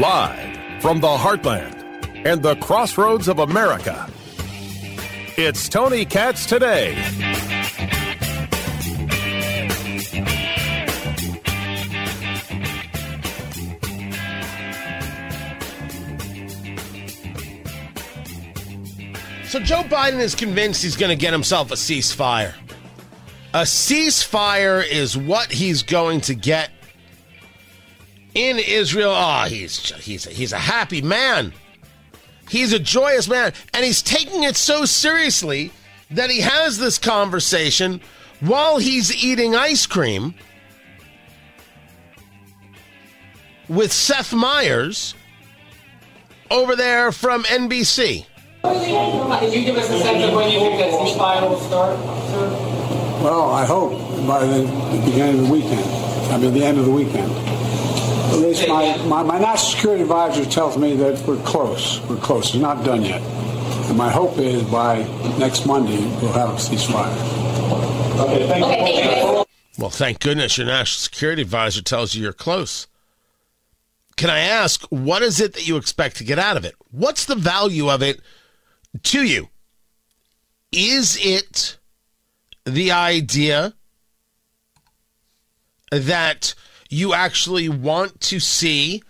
Live from the heartland and the crossroads of America, it's Tony Katz today. So Joe Biden is convinced he's going to get himself a ceasefire. A ceasefire is what he's going to get in Israel. Oh, he's he's he's a happy man. He's a joyous man, and he's taking it so seriously that he has this conversation while he's eating ice cream with Seth Meyers over there from NBC. Can you give us a sense of when you think that will start, sir? Well, I hope by the beginning of the weekend. I mean, the end of the weekend. At least my, my, my national security advisor tells me that we're close. We're close. It's not done yet. And my hope is by next Monday we'll have a ceasefire. Okay, thank you. Well, thank goodness your national security advisor tells you you're close. Can I ask, what is it that you expect to get out of it? What's the value of it to you? Is it the idea that you actually want to see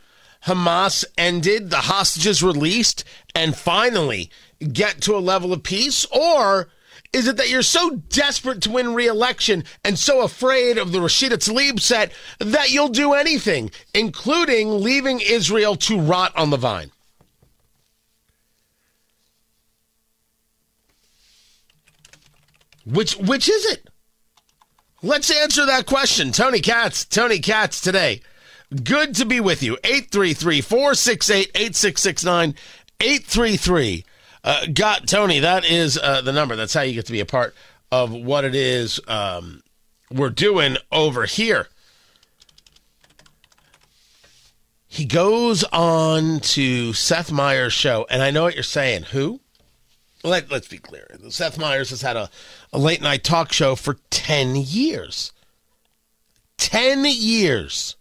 Hamas ended, the hostages released, and finally get to a level of peace? Or is it that you're so desperate to win re-election and so afraid of the Rashida Tlaib set that you'll do anything, including leaving Israel to rot on the vine? Which which is it? Let's answer that question. Tony Katz, Tony Katz today. Good to be with you. 833 468 8669 833. Uh, got Tony. That is uh, the number. That's how you get to be a part of what it is um, we're doing over here. He goes on to Seth Meyers' show, and I know what you're saying. Who? Let, let's be clear. Seth Meyers has had a, a late night talk show for 10 years. 10 years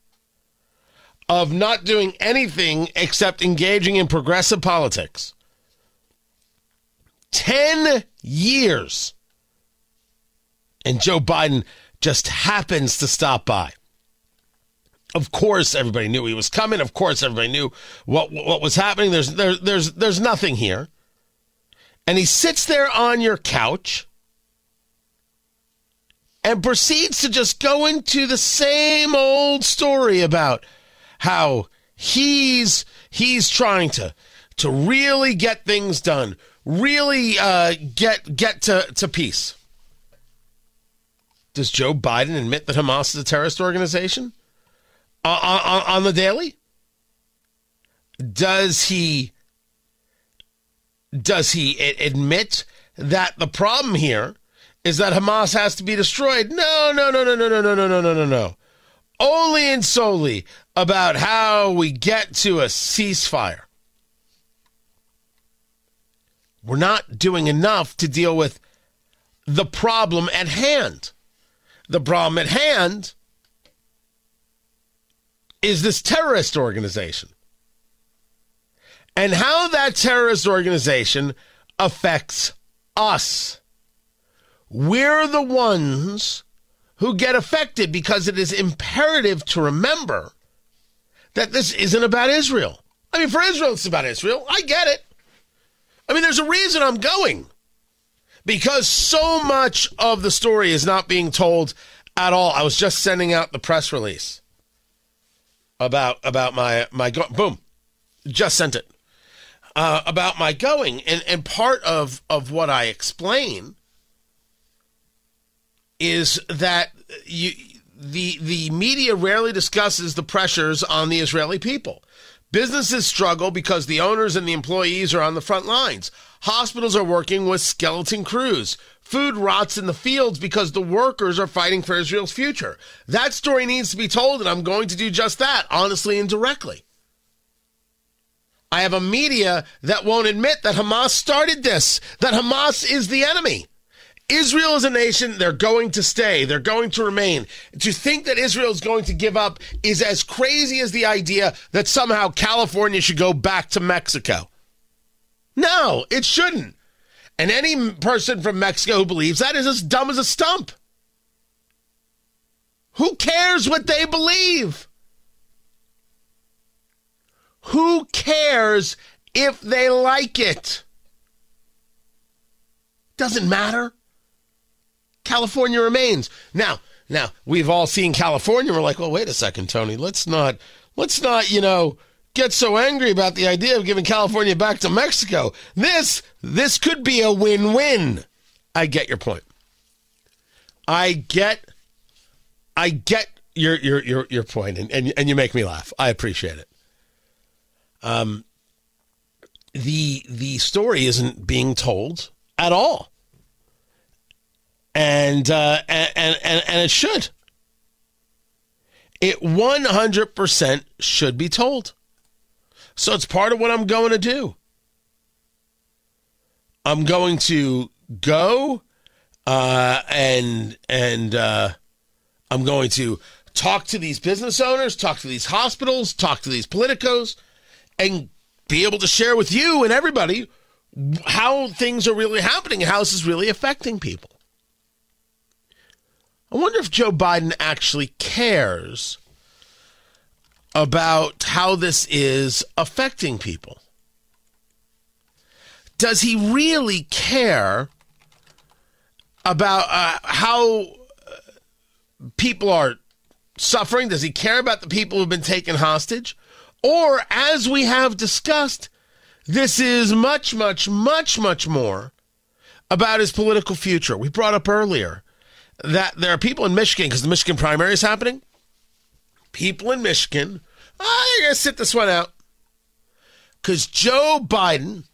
of not doing anything except engaging in progressive politics. 10 years. And Joe Biden just happens to stop by. Of course, everybody knew he was coming. Of course, everybody knew what what was happening. There's there, there's there's nothing here. And he sits there on your couch and proceeds to just go into the same old story about how he's he's trying to to really get things done, really uh, get get to, to peace. Does Joe Biden admit that Hamas is a terrorist organization uh, on, on the daily? Does he does he admit that the problem here is that Hamas has to be destroyed? No, no, no, no, no, no, no, no, no, no, no, no. Only and solely about how we get to a ceasefire. We're not doing enough to deal with the problem at hand. The problem at hand is this terrorist organization and how that terrorist organization affects us. We're the ones who get affected because it is imperative to remember that this isn't about Israel. I mean, for Israel, it's about Israel. I get it. I mean, there's a reason I'm going because so much of the story is not being told at all. I was just sending out the press release about about my my go- boom, just sent it uh, about my going, and and part of of what I explain is that you the the media rarely discusses the pressures on the Israeli people. Businesses struggle because the owners and the employees are on the front lines. Hospitals are working with skeleton crews. Food rots in the fields because the workers are fighting for Israel's future. That story needs to be told, and I'm going to do just that, honestly and directly. I have a media that won't admit that Hamas started this, that Hamas is the enemy. Israel is a nation, they're going to stay, they're going to remain. To think that Israel is going to give up is as crazy as the idea that somehow California should go back to Mexico. No, it shouldn't. And any person from Mexico who believes that is as dumb as a stump. Who cares what they believe? Who cares if they like it? Doesn't matter. California remains. Now, now we've all seen California. We're like, well, wait a second, Tony. Let's not, let's not, you know, get so angry about the idea of giving California back to Mexico. This, this could be a win-win. I get your point. I get, I get your your your your point, and and, and you make me laugh. I appreciate it. Um, the the story isn't being told at all and uh, and, and and it should. It 100% should be told. So it's part of what I'm going to do. I'm going to go uh, and and uh, I'm going to talk to these business owners, talk to these hospitals, talk to these politicos, and be able to share with you and everybody how things are really happening how this is really affecting people. I wonder if Joe Biden actually cares about how this is affecting people. Does he really care about uh, how uh, people are suffering? Does he care about the people who've been taken hostage? Or, as we have discussed, this is much, much, much, much more about his political future. We brought up earlier that there are people in Michigan, because the Michigan primary is happening. People in Michigan, oh, you're going to sit this one out. Because Joe Biden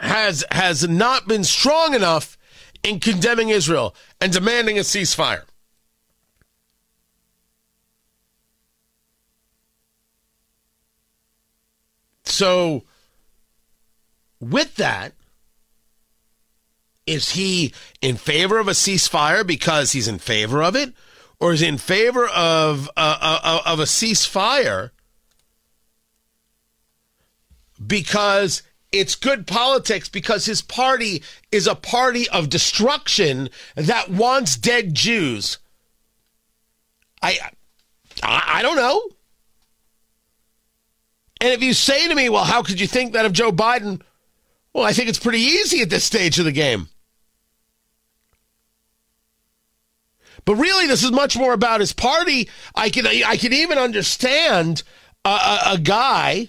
has has not been strong enough in condemning Israel and demanding a ceasefire. So, with that, is he in favor of a ceasefire because he's in favor of it, or is he in favor of uh, uh, uh, of a ceasefire because it's good politics because his party is a party of destruction that wants dead Jews? I I, I don't know. And if you say to me, well, how could you think that of Joe Biden? Well, I think it's pretty easy at this stage of the game. But really, this is much more about his party. I can I can even understand a, a, a guy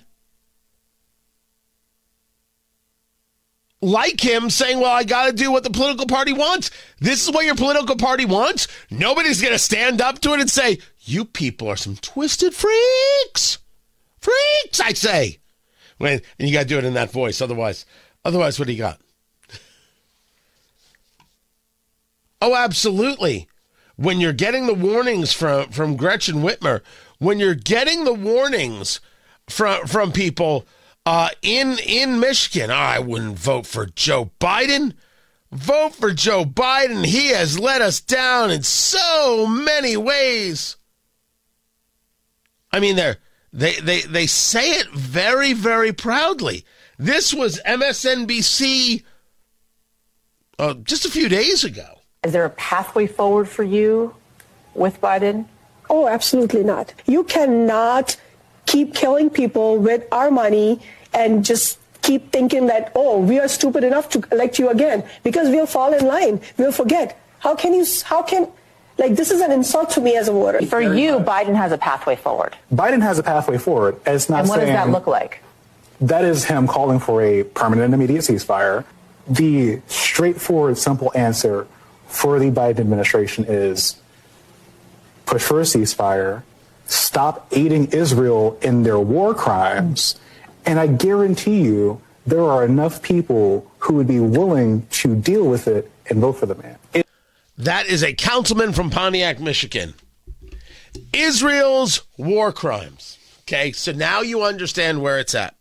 like him saying, "Well, I got to do what the political party wants. This is what your political party wants." Nobody's going to stand up to it and say, "You people are some twisted freaks." Freaks, I say. When and you got to do it in that voice, otherwise, otherwise, what do you got? Oh, absolutely when you're getting the warnings from from Gretchen Whitmer, when you're getting the warnings from from people uh, in in Michigan, I wouldn't vote for Joe Biden. Vote for Joe Biden. He has let us down in so many ways. I mean, they they they they say it very very proudly. This was MSNBC uh, just a few days ago. Is there a pathway forward for you with Biden? Oh, absolutely not. You cannot keep killing people with our money and just keep thinking that, oh, we are stupid enough to elect you again because we'll fall in line. We'll forget. How can you, how can, like, this is an insult to me as a voter. For you, Biden has a pathway forward. Biden has a pathway forward. It's not and what saying, does that look like? That is him calling for a permanent and immediate ceasefire. The straightforward, simple answer for the Biden administration is push for a ceasefire, stop aiding Israel in their war crimes, and I guarantee you there are enough people who would be willing to deal with it and vote for the man. It- that is a councilman from Pontiac, Michigan. Israel's war crimes. Okay, so now you understand where it's at.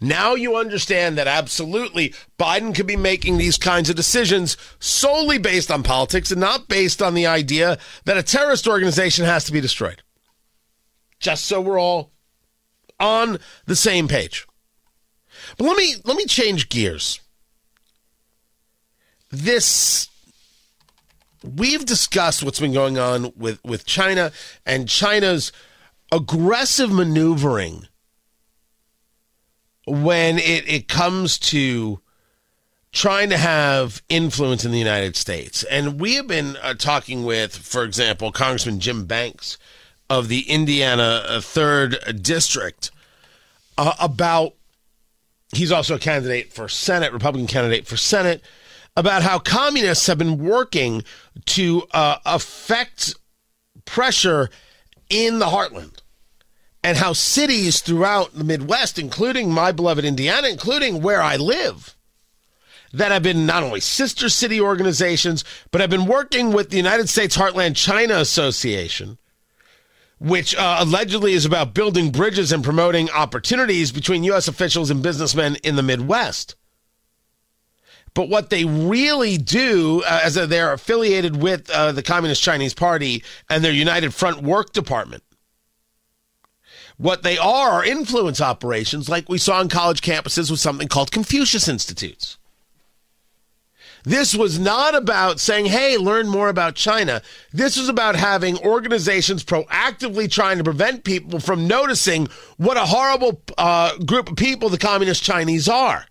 Now you understand that absolutely Biden could be making these kinds of decisions solely based on politics and not based on the idea that a terrorist organization has to be destroyed. Just so we're all on the same page. But let me let me change gears. This we've discussed what's been going on with, with China and China's aggressive maneuvering when it, it comes to trying to have influence in the United States. And we have been uh, talking with, for example, Congressman Jim Banks of the Indiana 3rd uh, District uh, about, he's also a candidate for Senate, Republican candidate for Senate, about how communists have been working to uh, affect pressure in the heartland and how cities throughout the Midwest, including my beloved Indiana, including where I live, that have been not only sister city organizations, but have been working with the United States Heartland China Association, which uh, allegedly is about building bridges and promoting opportunities between U.S. officials and businessmen in the Midwest. But what they really do, uh, as they're affiliated with uh, the Communist Chinese Party and their United Front Work Department, what they are are influence operations like we saw on college campuses with something called Confucius Institutes. This was not about saying, hey, learn more about China. This was about having organizations proactively trying to prevent people from noticing what a horrible uh, group of people the Communist Chinese are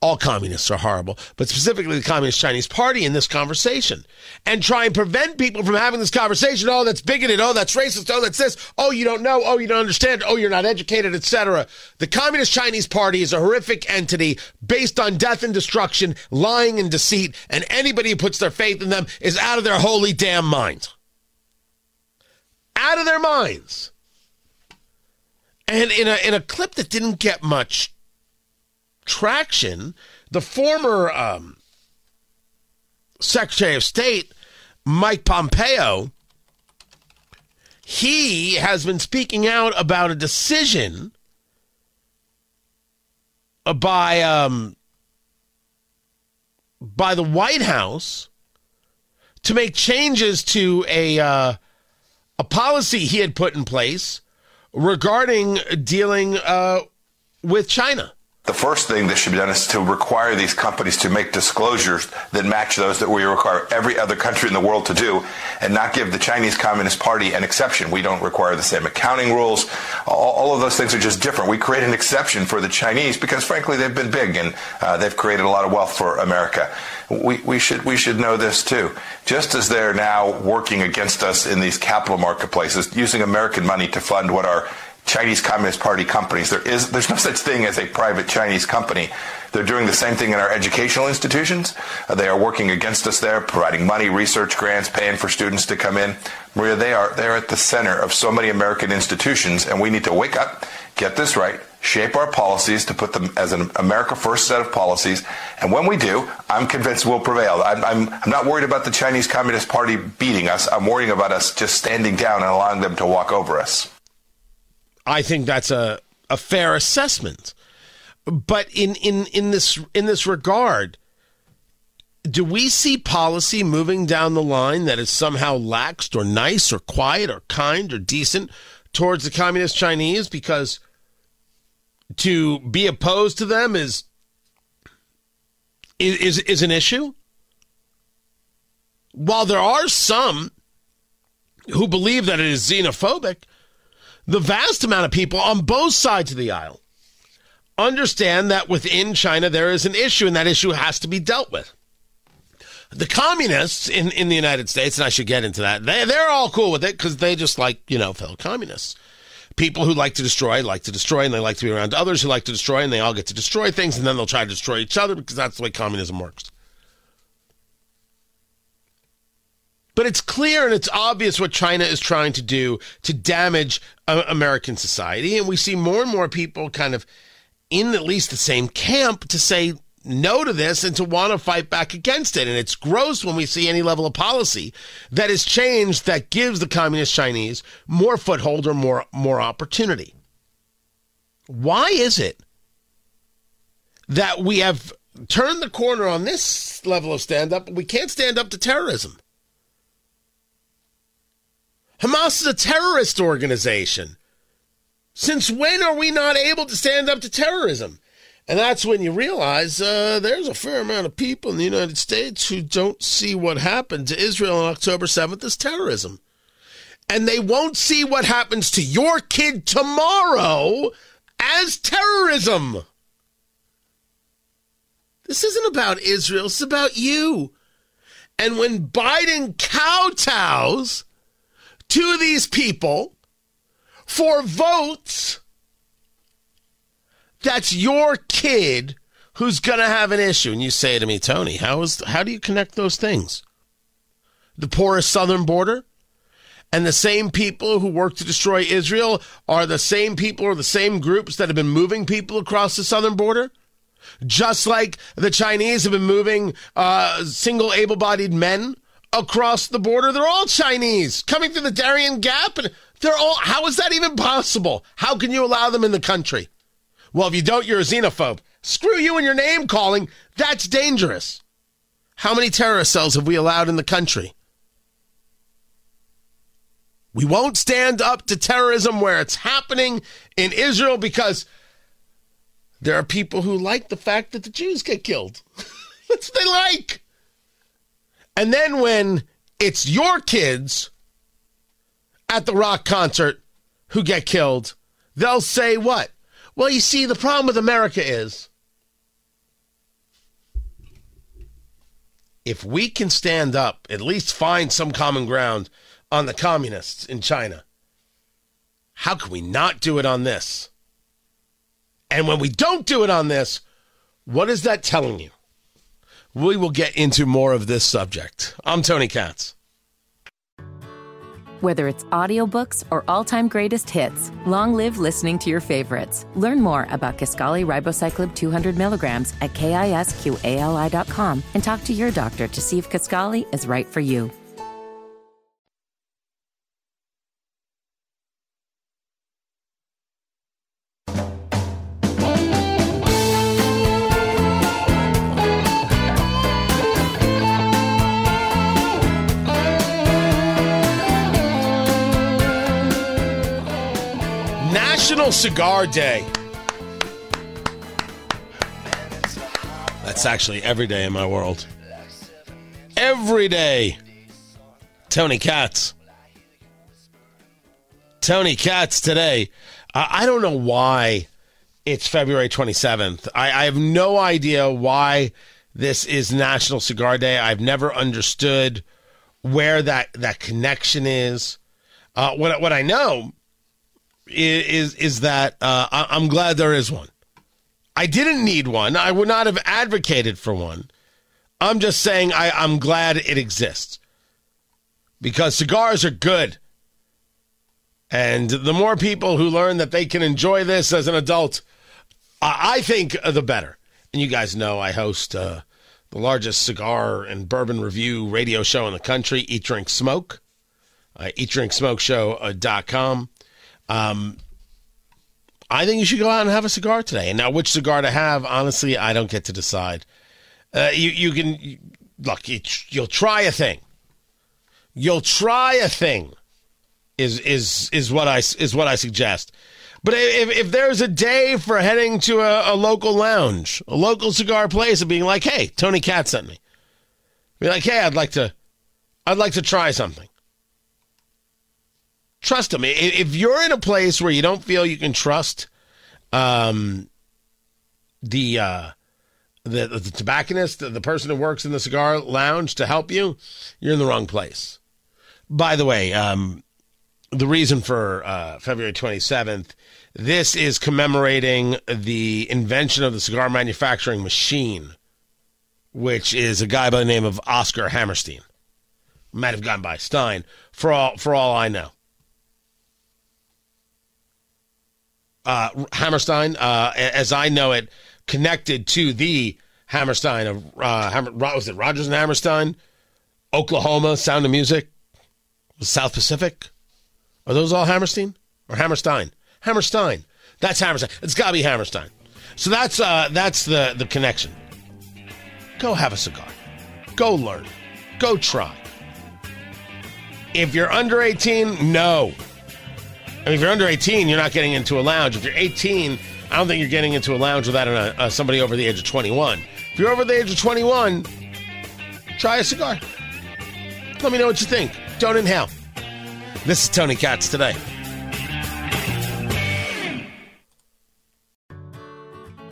all communists are horrible, but specifically the Communist Chinese Party in this conversation, and try and prevent people from having this conversation. Oh, that's bigoted. Oh, that's racist. Oh, that's this. Oh, you don't know. Oh, you don't understand. Oh, you're not educated, etc. The Communist Chinese Party is a horrific entity based on death and destruction, lying and deceit, and anybody who puts their faith in them is out of their holy damn mind. Out of their minds. And in a in a clip that didn't get much traction, the former um, Secretary of State, Mike Pompeo, he has been speaking out about a decision by um, by the White House to make changes to a uh, a policy he had put in place regarding dealing uh, with China. The first thing that should be done is to require these companies to make disclosures that match those that we require every other country in the world to do and not give the Chinese Communist Party an exception. We don't require the same accounting rules. All, all of those things are just different. We create an exception for the Chinese because, frankly, they've been big and uh, they've created a lot of wealth for America. We, we, should, we should know this too. Just as they're now working against us in these capital marketplaces, using American money to fund what are Chinese Communist Party companies. There is there's no such thing as a private Chinese company. They're doing the same thing in our educational institutions. Uh, they are working against us there, providing money, research grants, paying for students to come in. Maria, they are they're at the center of so many American institutions, and we need to wake up, get this right, shape our policies to put them as an America first set of policies. And when we do, I'm convinced we'll prevail. I'm, I'm, I'm not worried about the Chinese Communist Party beating us. I'm worrying about us just standing down and allowing them to walk over us. I think that's a, a fair assessment. But in, in, in this in this regard, do we see policy moving down the line that is somehow laxed or nice or quiet or kind or decent towards the communist Chinese because to be opposed to them is is is an issue? While there are some who believe that it is xenophobic, the vast amount of people on both sides of the aisle understand that within China there is an issue and that issue has to be dealt with. The communists in, in the United States, and I should get into that, they, they're all cool with it because they just like, you know, fellow communists. People who like to destroy like to destroy, and they like to be around others who like to destroy, and they all get to destroy things, and then they'll try to destroy each other because that's the way communism works. But it's clear and it's obvious what China is trying to do to damage uh, American society. And we see more and more people kind of in at least the same camp to say no to this and to want to fight back against it. And it's gross when we see any level of policy that is changed that gives the communist Chinese more foothold or more, more opportunity. Why is it that we have turned the corner on this level of stand up, but we can't stand up to terrorism? Hamas is a terrorist organization. Since when are we not able to stand up to terrorism? And that's when you realize uh, there's a fair amount of people in the United States who don't see what happened to Israel on October 7th as terrorism. And they won't see what happens to your kid tomorrow as terrorism. This isn't about Israel, it's about you. And when Biden kowtows to these people for votes, that's your kid who's going to have an issue. And you say to me, Tony, how is how do you connect those things? The porous southern border and the same people who work to destroy Israel are the same people or the same groups that have been moving people across the southern border? Just like the Chinese have been moving uh, single able bodied men across the border. They're all Chinese coming through the Darien Gap. And they're all, how is that even possible? How can you allow them in the country? Well, if you don't, you're a xenophobe. Screw you and your name calling. That's dangerous. How many terrorist cells have we allowed in the country? We won't stand up to terrorism where it's happening in Israel because there are people who like the fact that the Jews get killed. That's what they like. And then when it's your kids at the rock concert who get killed, they'll say what? Well, you see, the problem with America is if we can stand up, at least find some common ground on the communists in China, how can we not do it on this? And when we don't do it on this, what is that telling you? We will get into more of this subject. I'm Tony Katz. Whether it's audiobooks or all-time greatest hits, long live listening to your favorites. Learn more about Kisqali Ribociclib 200 milligrams at kisqali.com and talk to your doctor to see if Kisqali is right for you. Cigar Day. That's actually every day in my world. Every day. Tony Katz. Tony Katz today. I don't know why it's February 27th. I, I have no idea why this is National Cigar Day. I've never understood where that, that connection is. Uh, what, what I know is is that uh, I, I'm glad there is one. I didn't need one. I would not have advocated for one. I'm just saying I, I'm glad it exists because cigars are good. And the more people who learn that they can enjoy this as an adult, I think the better. And you guys know I host uh, the largest cigar and bourbon review radio show in the country, Eat Drink Smoke, uh, eatdrinksmokeshow.com. Um, I think you should go out and have a cigar today. And now, which cigar to have, honestly, I don't get to decide. Uh, you you can look. You, you'll try a thing. You'll try a thing. Is is is what I is what I suggest. But if, if there's a day for heading to a, a local lounge, a local cigar place, and being like, "Hey, Tony Katz sent me," be like, "Hey, I'd like to, I'd like to try something." Trust them. If you're in a place where you don't feel you can trust um, the, uh, the the tobacconist, the, person who works in the cigar lounge to help you, you're in the wrong place. By the way, um, the reason for uh, February 27th, this is commemorating the invention of the cigar manufacturing machine, which is a guy by the name of Oscar Hammerstein Might have gone by Stein for all for all I know. Uh, Hammerstein, uh, as I know it, connected to the Hammerstein of uh, Hammer, was it Rodgers and Hammerstein, Oklahoma, Sound of Music, South Pacific. Are those all Hammerstein or Hammerstein? Hammerstein. That's Hammerstein. It's got to be Hammerstein. So that's uh, that's the the connection. Go have a cigar. Go learn. Go try. If you're under 18, no. I mean, if you're under 18, you're not getting into a lounge. If you're 18, I don't think you're getting into a lounge without a, uh, somebody over the age of 21. If you're over the age of 21, try a cigar. Let me know what you think. Don't inhale. This is Tony Katz today.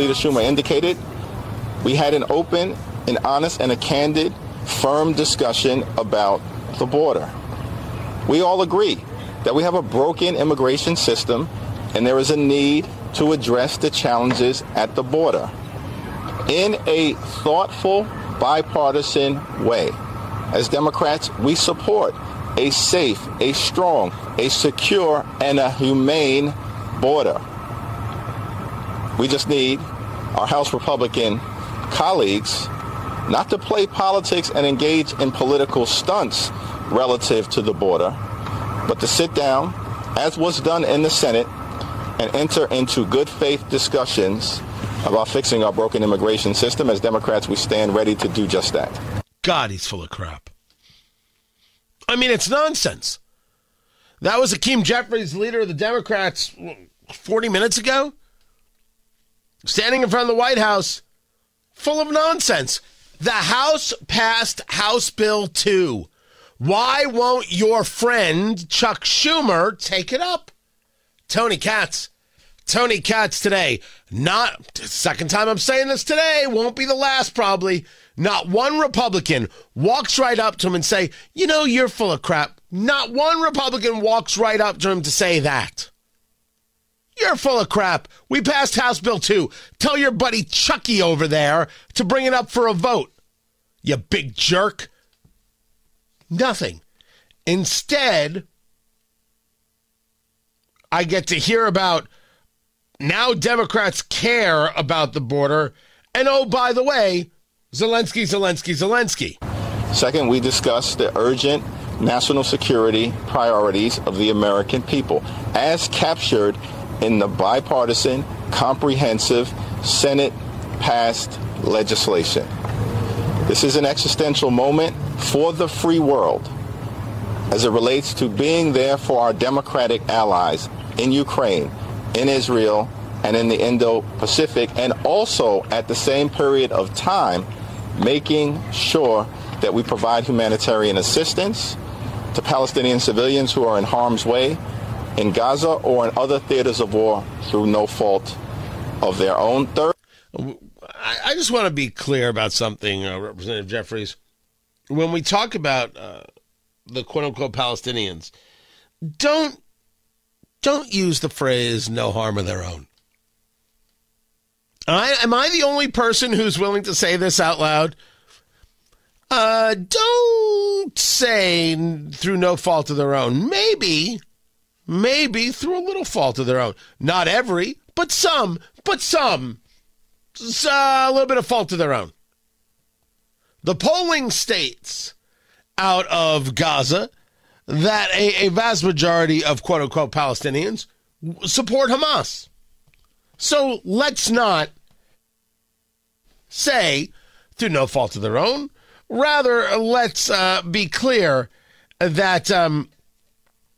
Leader Schumer indicated, we had an open, an honest, and a candid, firm discussion about the border. We all agree that we have a broken immigration system and there is a need to address the challenges at the border in a thoughtful, bipartisan way. As Democrats, we support a safe, a strong, a secure, and a humane border. We just need our House Republican colleagues not to play politics and engage in political stunts relative to the border, but to sit down, as was done in the Senate, and enter into good faith discussions about fixing our broken immigration system. As Democrats, we stand ready to do just that. God, he's full of crap. I mean, it's nonsense. That was Hakeem Jeffries, leader of the Democrats, 40 minutes ago standing in front of the White House, full of nonsense. The House passed House Bill 2. Why won't your friend Chuck Schumer take it up? Tony Katz. Tony Katz today. Not second time I'm saying this today, won't be the last probably. Not one Republican walks right up to him and say, "You know, you're full of crap." Not one Republican walks right up to him to say that. You're full of crap. We passed House Bill 2. Tell your buddy Chucky over there to bring it up for a vote. You big jerk. Nothing. Instead, I get to hear about now Democrats care about the border. And oh, by the way, Zelensky, Zelensky, Zelensky. Second, we discuss the urgent national security priorities of the American people as captured in the bipartisan, comprehensive Senate passed legislation. This is an existential moment for the free world as it relates to being there for our democratic allies in Ukraine, in Israel, and in the Indo-Pacific, and also at the same period of time, making sure that we provide humanitarian assistance to Palestinian civilians who are in harm's way in Gaza or in other theaters of war through no fault of their own. Third, I just want to be clear about something, uh, Representative Jeffries. When we talk about uh, the quote unquote Palestinians, don't don't use the phrase "no harm of their own." I, am I the only person who's willing to say this out loud? Uh, don't say through no fault of their own. Maybe maybe through a little fault of their own. Not every, but some, but some. Uh, a little bit of fault of their own. The polling states out of Gaza that a, a vast majority of quote unquote Palestinians support Hamas. So let's not say through no fault of their own. Rather, let's uh, be clear that um,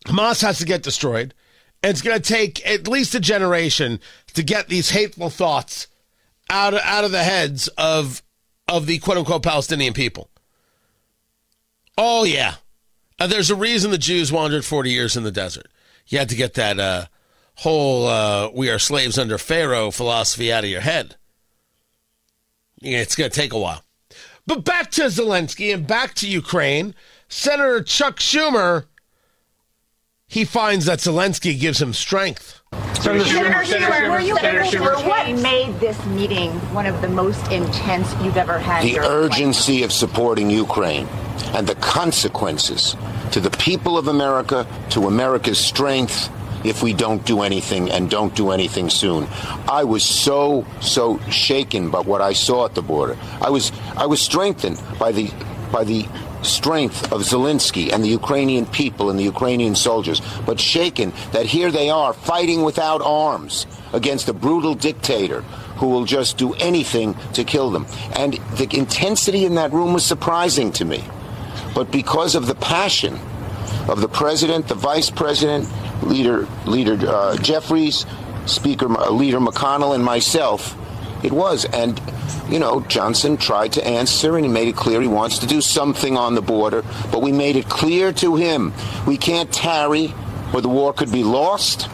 Hamas has to get destroyed. And it's going to take at least a generation to get these hateful thoughts out of, out of the heads of of the quote unquote Palestinian people. Oh, yeah. Uh, there's a reason the Jews wandered 40 years in the desert. You had to get that uh, whole uh, we are slaves under Pharaoh philosophy out of your head. Yeah, it's going to take a while. But back to Zelensky and back to Ukraine. Senator Chuck Schumer, he finds that Zelensky gives him strength. Senator Schumer, Senator Schumer, were you Senator Schumer, what made this meeting one of the most intense you've ever had? The urgency of supporting Ukraine and the consequences to the people of America, to America's strength, if we don't do anything and don't do anything soon. I was so so shaken by what I saw at the border. I was I was strengthened by the by the strength of Zelensky and the Ukrainian people and the Ukrainian soldiers, but shaken that here they are fighting without arms against a brutal dictator who will just do anything to kill them. And the intensity in that room was surprising to me. But because of the passion of the president, the vice president, leader leader uh, Jeffries, Speaker uh, Leader McConnell, and myself, it was. And you know, Johnson tried to answer and he made it clear he wants to do something on the border, but we made it clear to him we can't tarry or the war could be lost.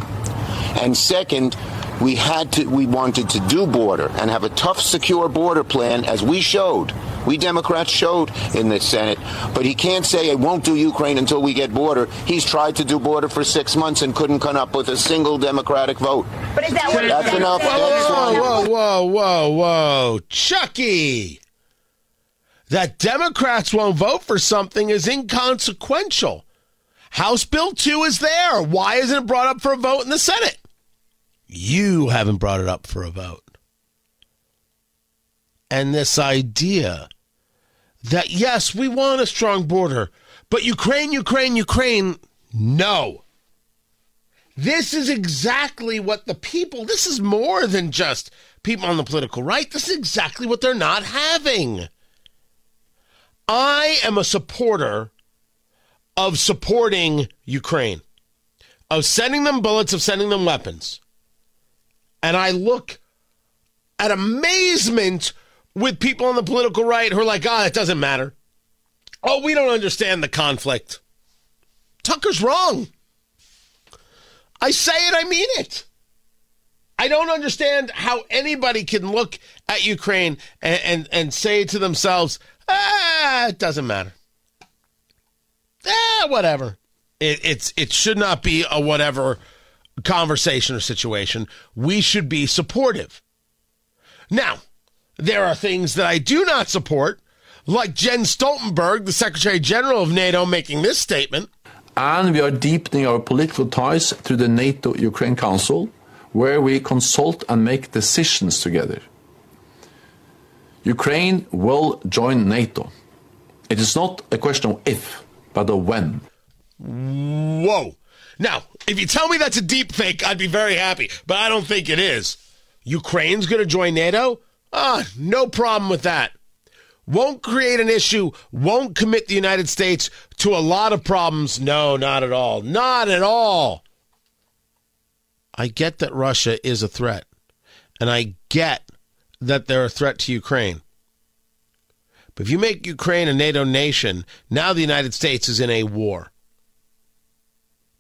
And second, we had to we wanted to do border and have a tough secure border plan as we showed we democrats showed in the senate but he can't say i won't do ukraine until we get border. He's tried to do border for six months and couldn't come up with a single democratic vote. But is that what that's enough. Whoa whoa whoa whoa whoa chucky that democrats won't vote for something is inconsequential. House bill 2 is there. Why isn't it brought up for a vote in the senate? You haven't brought it up for a vote. And this idea that, yes, we want a strong border, but Ukraine, Ukraine, Ukraine, no. This is exactly what the people, this is more than just people on the political right. This is exactly what they're not having. I am a supporter of supporting Ukraine, of sending them bullets, of sending them weapons and I look at amazement with people on the political right who are like, oh, it doesn't matter. Oh, we don't understand the conflict. Tucker's wrong. I say it, I mean it. I don't understand how anybody can look at Ukraine and, and, and say to themselves, ah, it doesn't matter. Ah, whatever. It, it's it should not be a whatever conversation or situation, we should be supportive. Now, there are things that I do not support, like Jens Stoltenberg, the Secretary General of NATO, making this statement. And we are deepening our political ties through the NATO Ukraine Council, where we consult and make decisions together. Ukraine will join NATO. It is not a question of if, but of when. Whoa. Now, if you tell me that's a deep fake, I'd be very happy, but I don't think it is. Ukraine's going to join NATO? Ah, no problem with that. Won't create an issue, won't commit the United States to a lot of problems. No, not at all. Not at all. I get that Russia is a threat, and I get that they're a threat to Ukraine. But if you make Ukraine a NATO nation, now the United States is in a war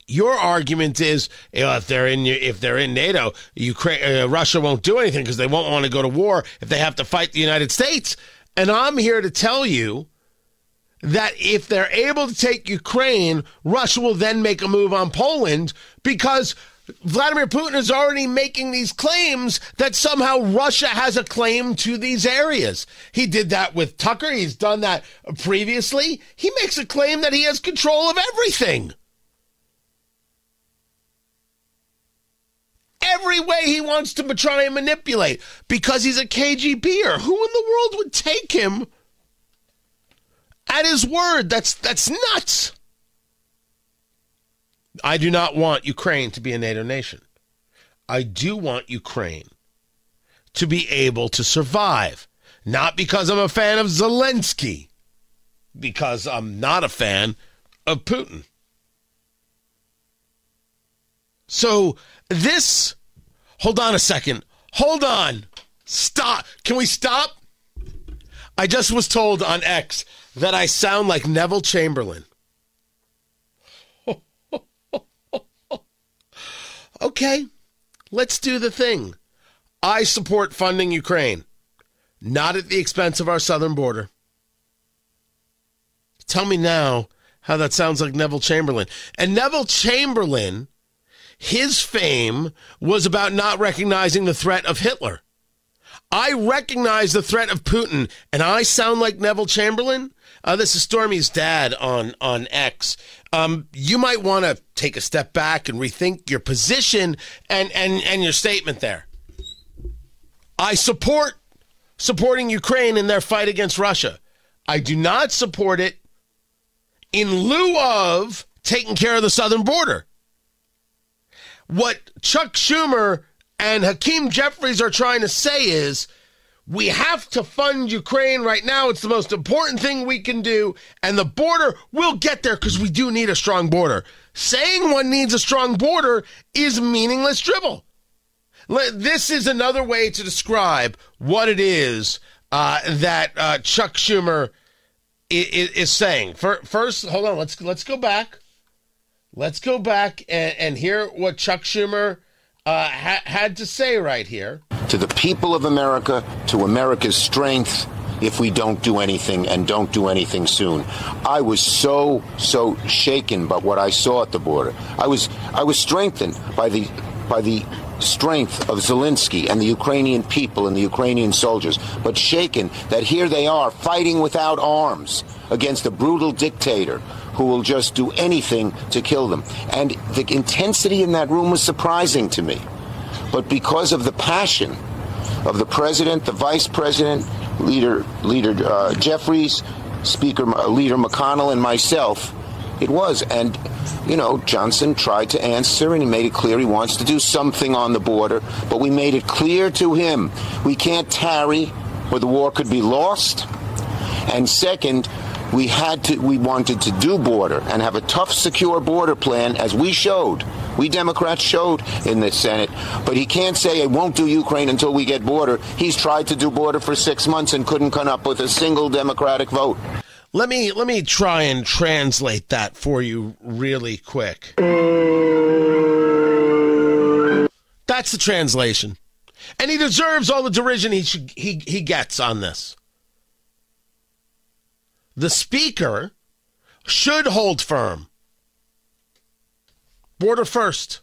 your argument is you know, if they're in if they're in NATO, Ukraine, uh, Russia won't do anything because they won't want to go to war if they have to fight the United States. And I'm here to tell you that if they're able to take Ukraine, Russia will then make a move on Poland because Vladimir Putin is already making these claims that somehow Russia has a claim to these areas. He did that with Tucker. He's done that previously. He makes a claim that he has control of everything. Every way he wants to try and manipulate because he's a KGBer. Who in the world would take him at his word? That's that's nuts. I do not want Ukraine to be a NATO nation. I do want Ukraine to be able to survive. Not because I'm a fan of Zelensky, because I'm not a fan of Putin. So this, hold on a second. Hold on. Stop. Can we stop? I just was told on X that I sound like Neville Chamberlain. okay, let's do the thing. I support funding Ukraine, not at the expense of our southern border. Tell me now how that sounds like Neville Chamberlain. And Neville Chamberlain, his fame was about not recognizing the threat of Hitler. I recognize the threat of Putin, and I sound like Neville Chamberlain. Uh, this is Stormy's dad on on X. Um, you might want to take a step back and rethink your position and and and your statement there. I support supporting Ukraine in their fight against Russia. I do not support it in lieu of taking care of the southern border. What Chuck Schumer and Hakeem Jeffries are trying to say is we have to fund Ukraine right now. It's the most important thing we can do. And the border will get there because we do need a strong border. Saying one needs a strong border is meaningless dribble. This is another way to describe what it is uh, that uh, Chuck Schumer is, is saying. First, hold on. Let's let's go back. Let's go back and, and hear what Chuck Schumer uh, ha- had to say right here. To the people of America, to America's strength, if we don't do anything and don't do anything soon. I was so so shaken by what I saw at the border. I was I was strengthened by the by the strength of Zelensky and the Ukrainian people and the Ukrainian soldiers, but shaken that here they are fighting without arms against a brutal dictator who will just do anything to kill them. And the intensity in that room was surprising to me. But because of the passion of the president, the vice president, leader leader uh, Jeffries, Speaker uh, Leader McConnell, and myself, it was. And you know, Johnson tried to answer and he made it clear he wants to do something on the border. But we made it clear to him we can't tarry or the war could be lost. And second, we had to we wanted to do border and have a tough secure border plan as we showed. We democrats showed in the senate. But he can't say it won't do ukraine until we get border. He's tried to do border for six months and couldn't come up with a single democratic vote. Let me let me try and translate that for you really quick. That's the translation. And he deserves all the derision he should, he he gets on this the speaker should hold firm. Border first.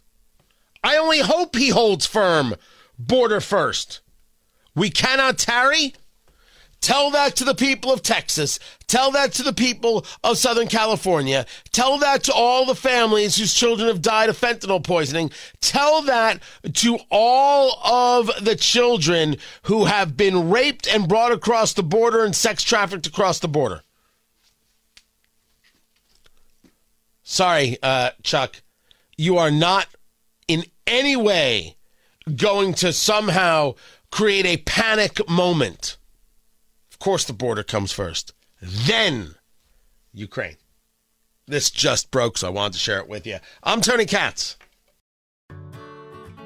I only hope he holds firm. Border first. We cannot tarry. Tell that to the people of Texas. Tell that to the people of Southern California. Tell that to all the families whose children have died of fentanyl poisoning. Tell that to all of the children who have been raped and brought across the border and sex trafficked across the border. Sorry, uh, Chuck. You are not in any way going to somehow create a panic moment. Of course, the border comes first, then Ukraine. This just broke, so I wanted to share it with you. I'm Tony Katz.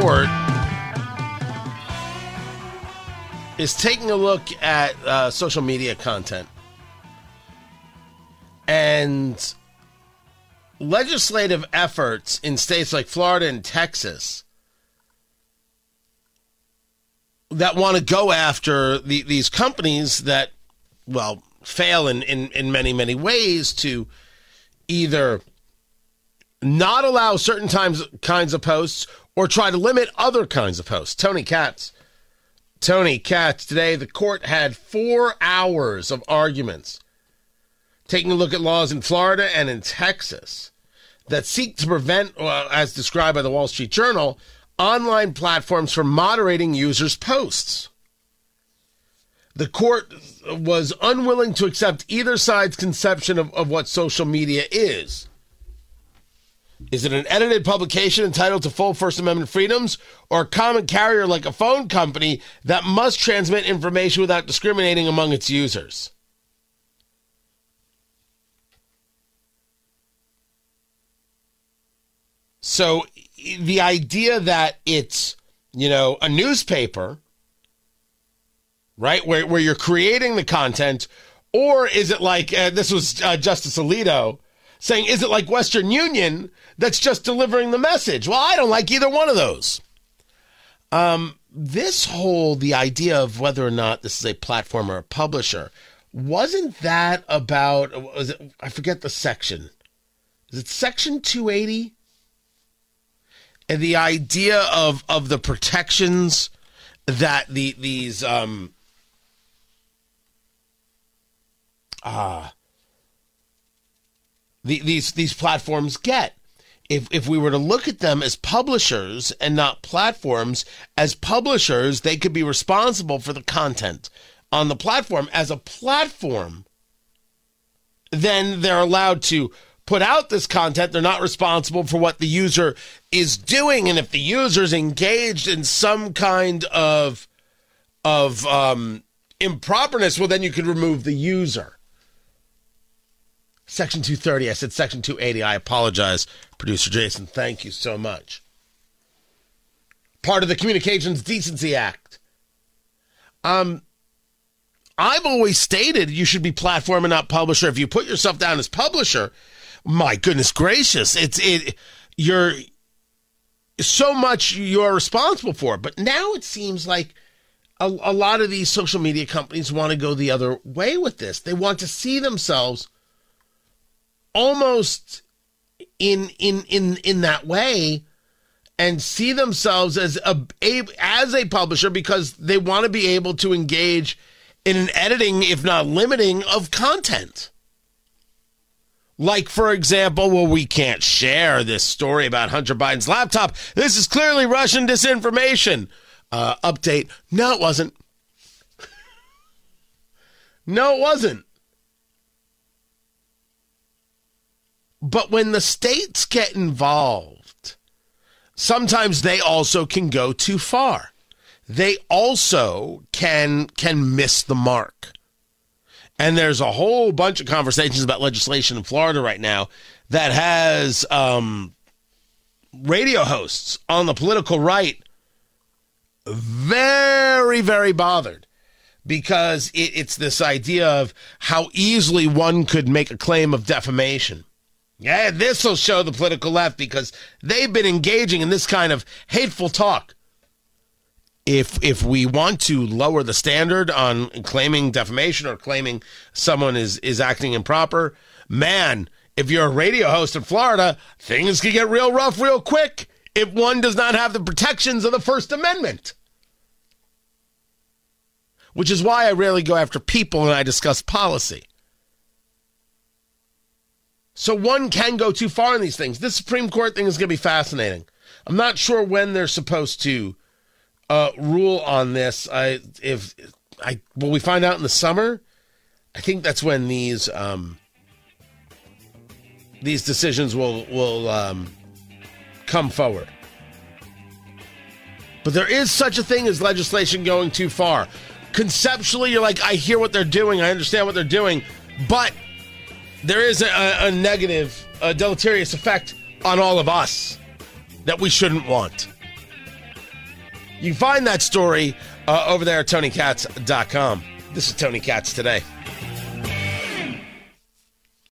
Court is taking a look at uh, social media content and legislative efforts in states like Florida and Texas that want to go after the, these companies that, well, fail in, in, in many, many ways to either not allow certain times kinds of posts or try to limit other kinds of posts. Tony Katz. Tony Katz. Today, the court had four hours of arguments taking a look at laws in Florida and in Texas that seek to prevent, well, as described by the Wall Street Journal, online platforms from moderating users' posts. The court was unwilling to accept either side's conception of, of what social media is. Is it an edited publication entitled to full First Amendment freedoms, or a common carrier like a phone company that must transmit information without discriminating among its users? So the idea that it's, you know, a newspaper, right, where, where you're creating the content, or is it like, uh, this was uh, Justice Alito saying, is it like Western Union that's just delivering the message? Well, I don't like either one of those. Um, this whole, the idea of whether or not this is a platform or a publisher, wasn't that about, was it, I forget the section. Is it section 280? and the idea of of the protections that the these um uh the, these these platforms get if if we were to look at them as publishers and not platforms as publishers they could be responsible for the content on the platform as a platform then they're allowed to put out this content, they're not responsible for what the user is doing. And if the user's engaged in some kind of of um, improperness, well, then you could remove the user. Section 230. I said Section 280. I apologize, producer Jason. Thank you so much. Part of the Communications Decency Act. Um, I've always stated you should be platform and not publisher. If you put yourself down as publisher, my goodness gracious, it's it you're so much you're responsible for. But now it seems like a, a lot of these social media companies want to go the other way with this. They want to see themselves almost in in in in that way and see themselves as a, a as a publisher because they want to be able to engage in an editing if not limiting of content like, for example, well, we can't share this story about Hunter Biden's laptop. This is clearly Russian disinformation. Uh, update. No, it wasn't. no, it wasn't. But when the states get involved, sometimes they also can go too far. They also can can miss the mark. And there's a whole bunch of conversations about legislation in Florida right now that has um, radio hosts on the political right very, very bothered because it, it's this idea of how easily one could make a claim of defamation. Yeah, this will show the political left because they've been engaging in this kind of hateful talk if if we want to lower the standard on claiming defamation or claiming someone is is acting improper, man, if you're a radio host in Florida, things can get real rough real quick if one does not have the protections of the First Amendment. Which is why I rarely go after people when I discuss policy. So one can go too far in these things. This Supreme Court thing is going to be fascinating. I'm not sure when they're supposed to uh, rule on this. I if I will we find out in the summer. I think that's when these um, these decisions will will um, come forward. But there is such a thing as legislation going too far. Conceptually, you're like, I hear what they're doing, I understand what they're doing, but there is a, a negative, a deleterious effect on all of us that we shouldn't want. You find that story uh, over there at TonyKatz.com. This is Tony Katz today.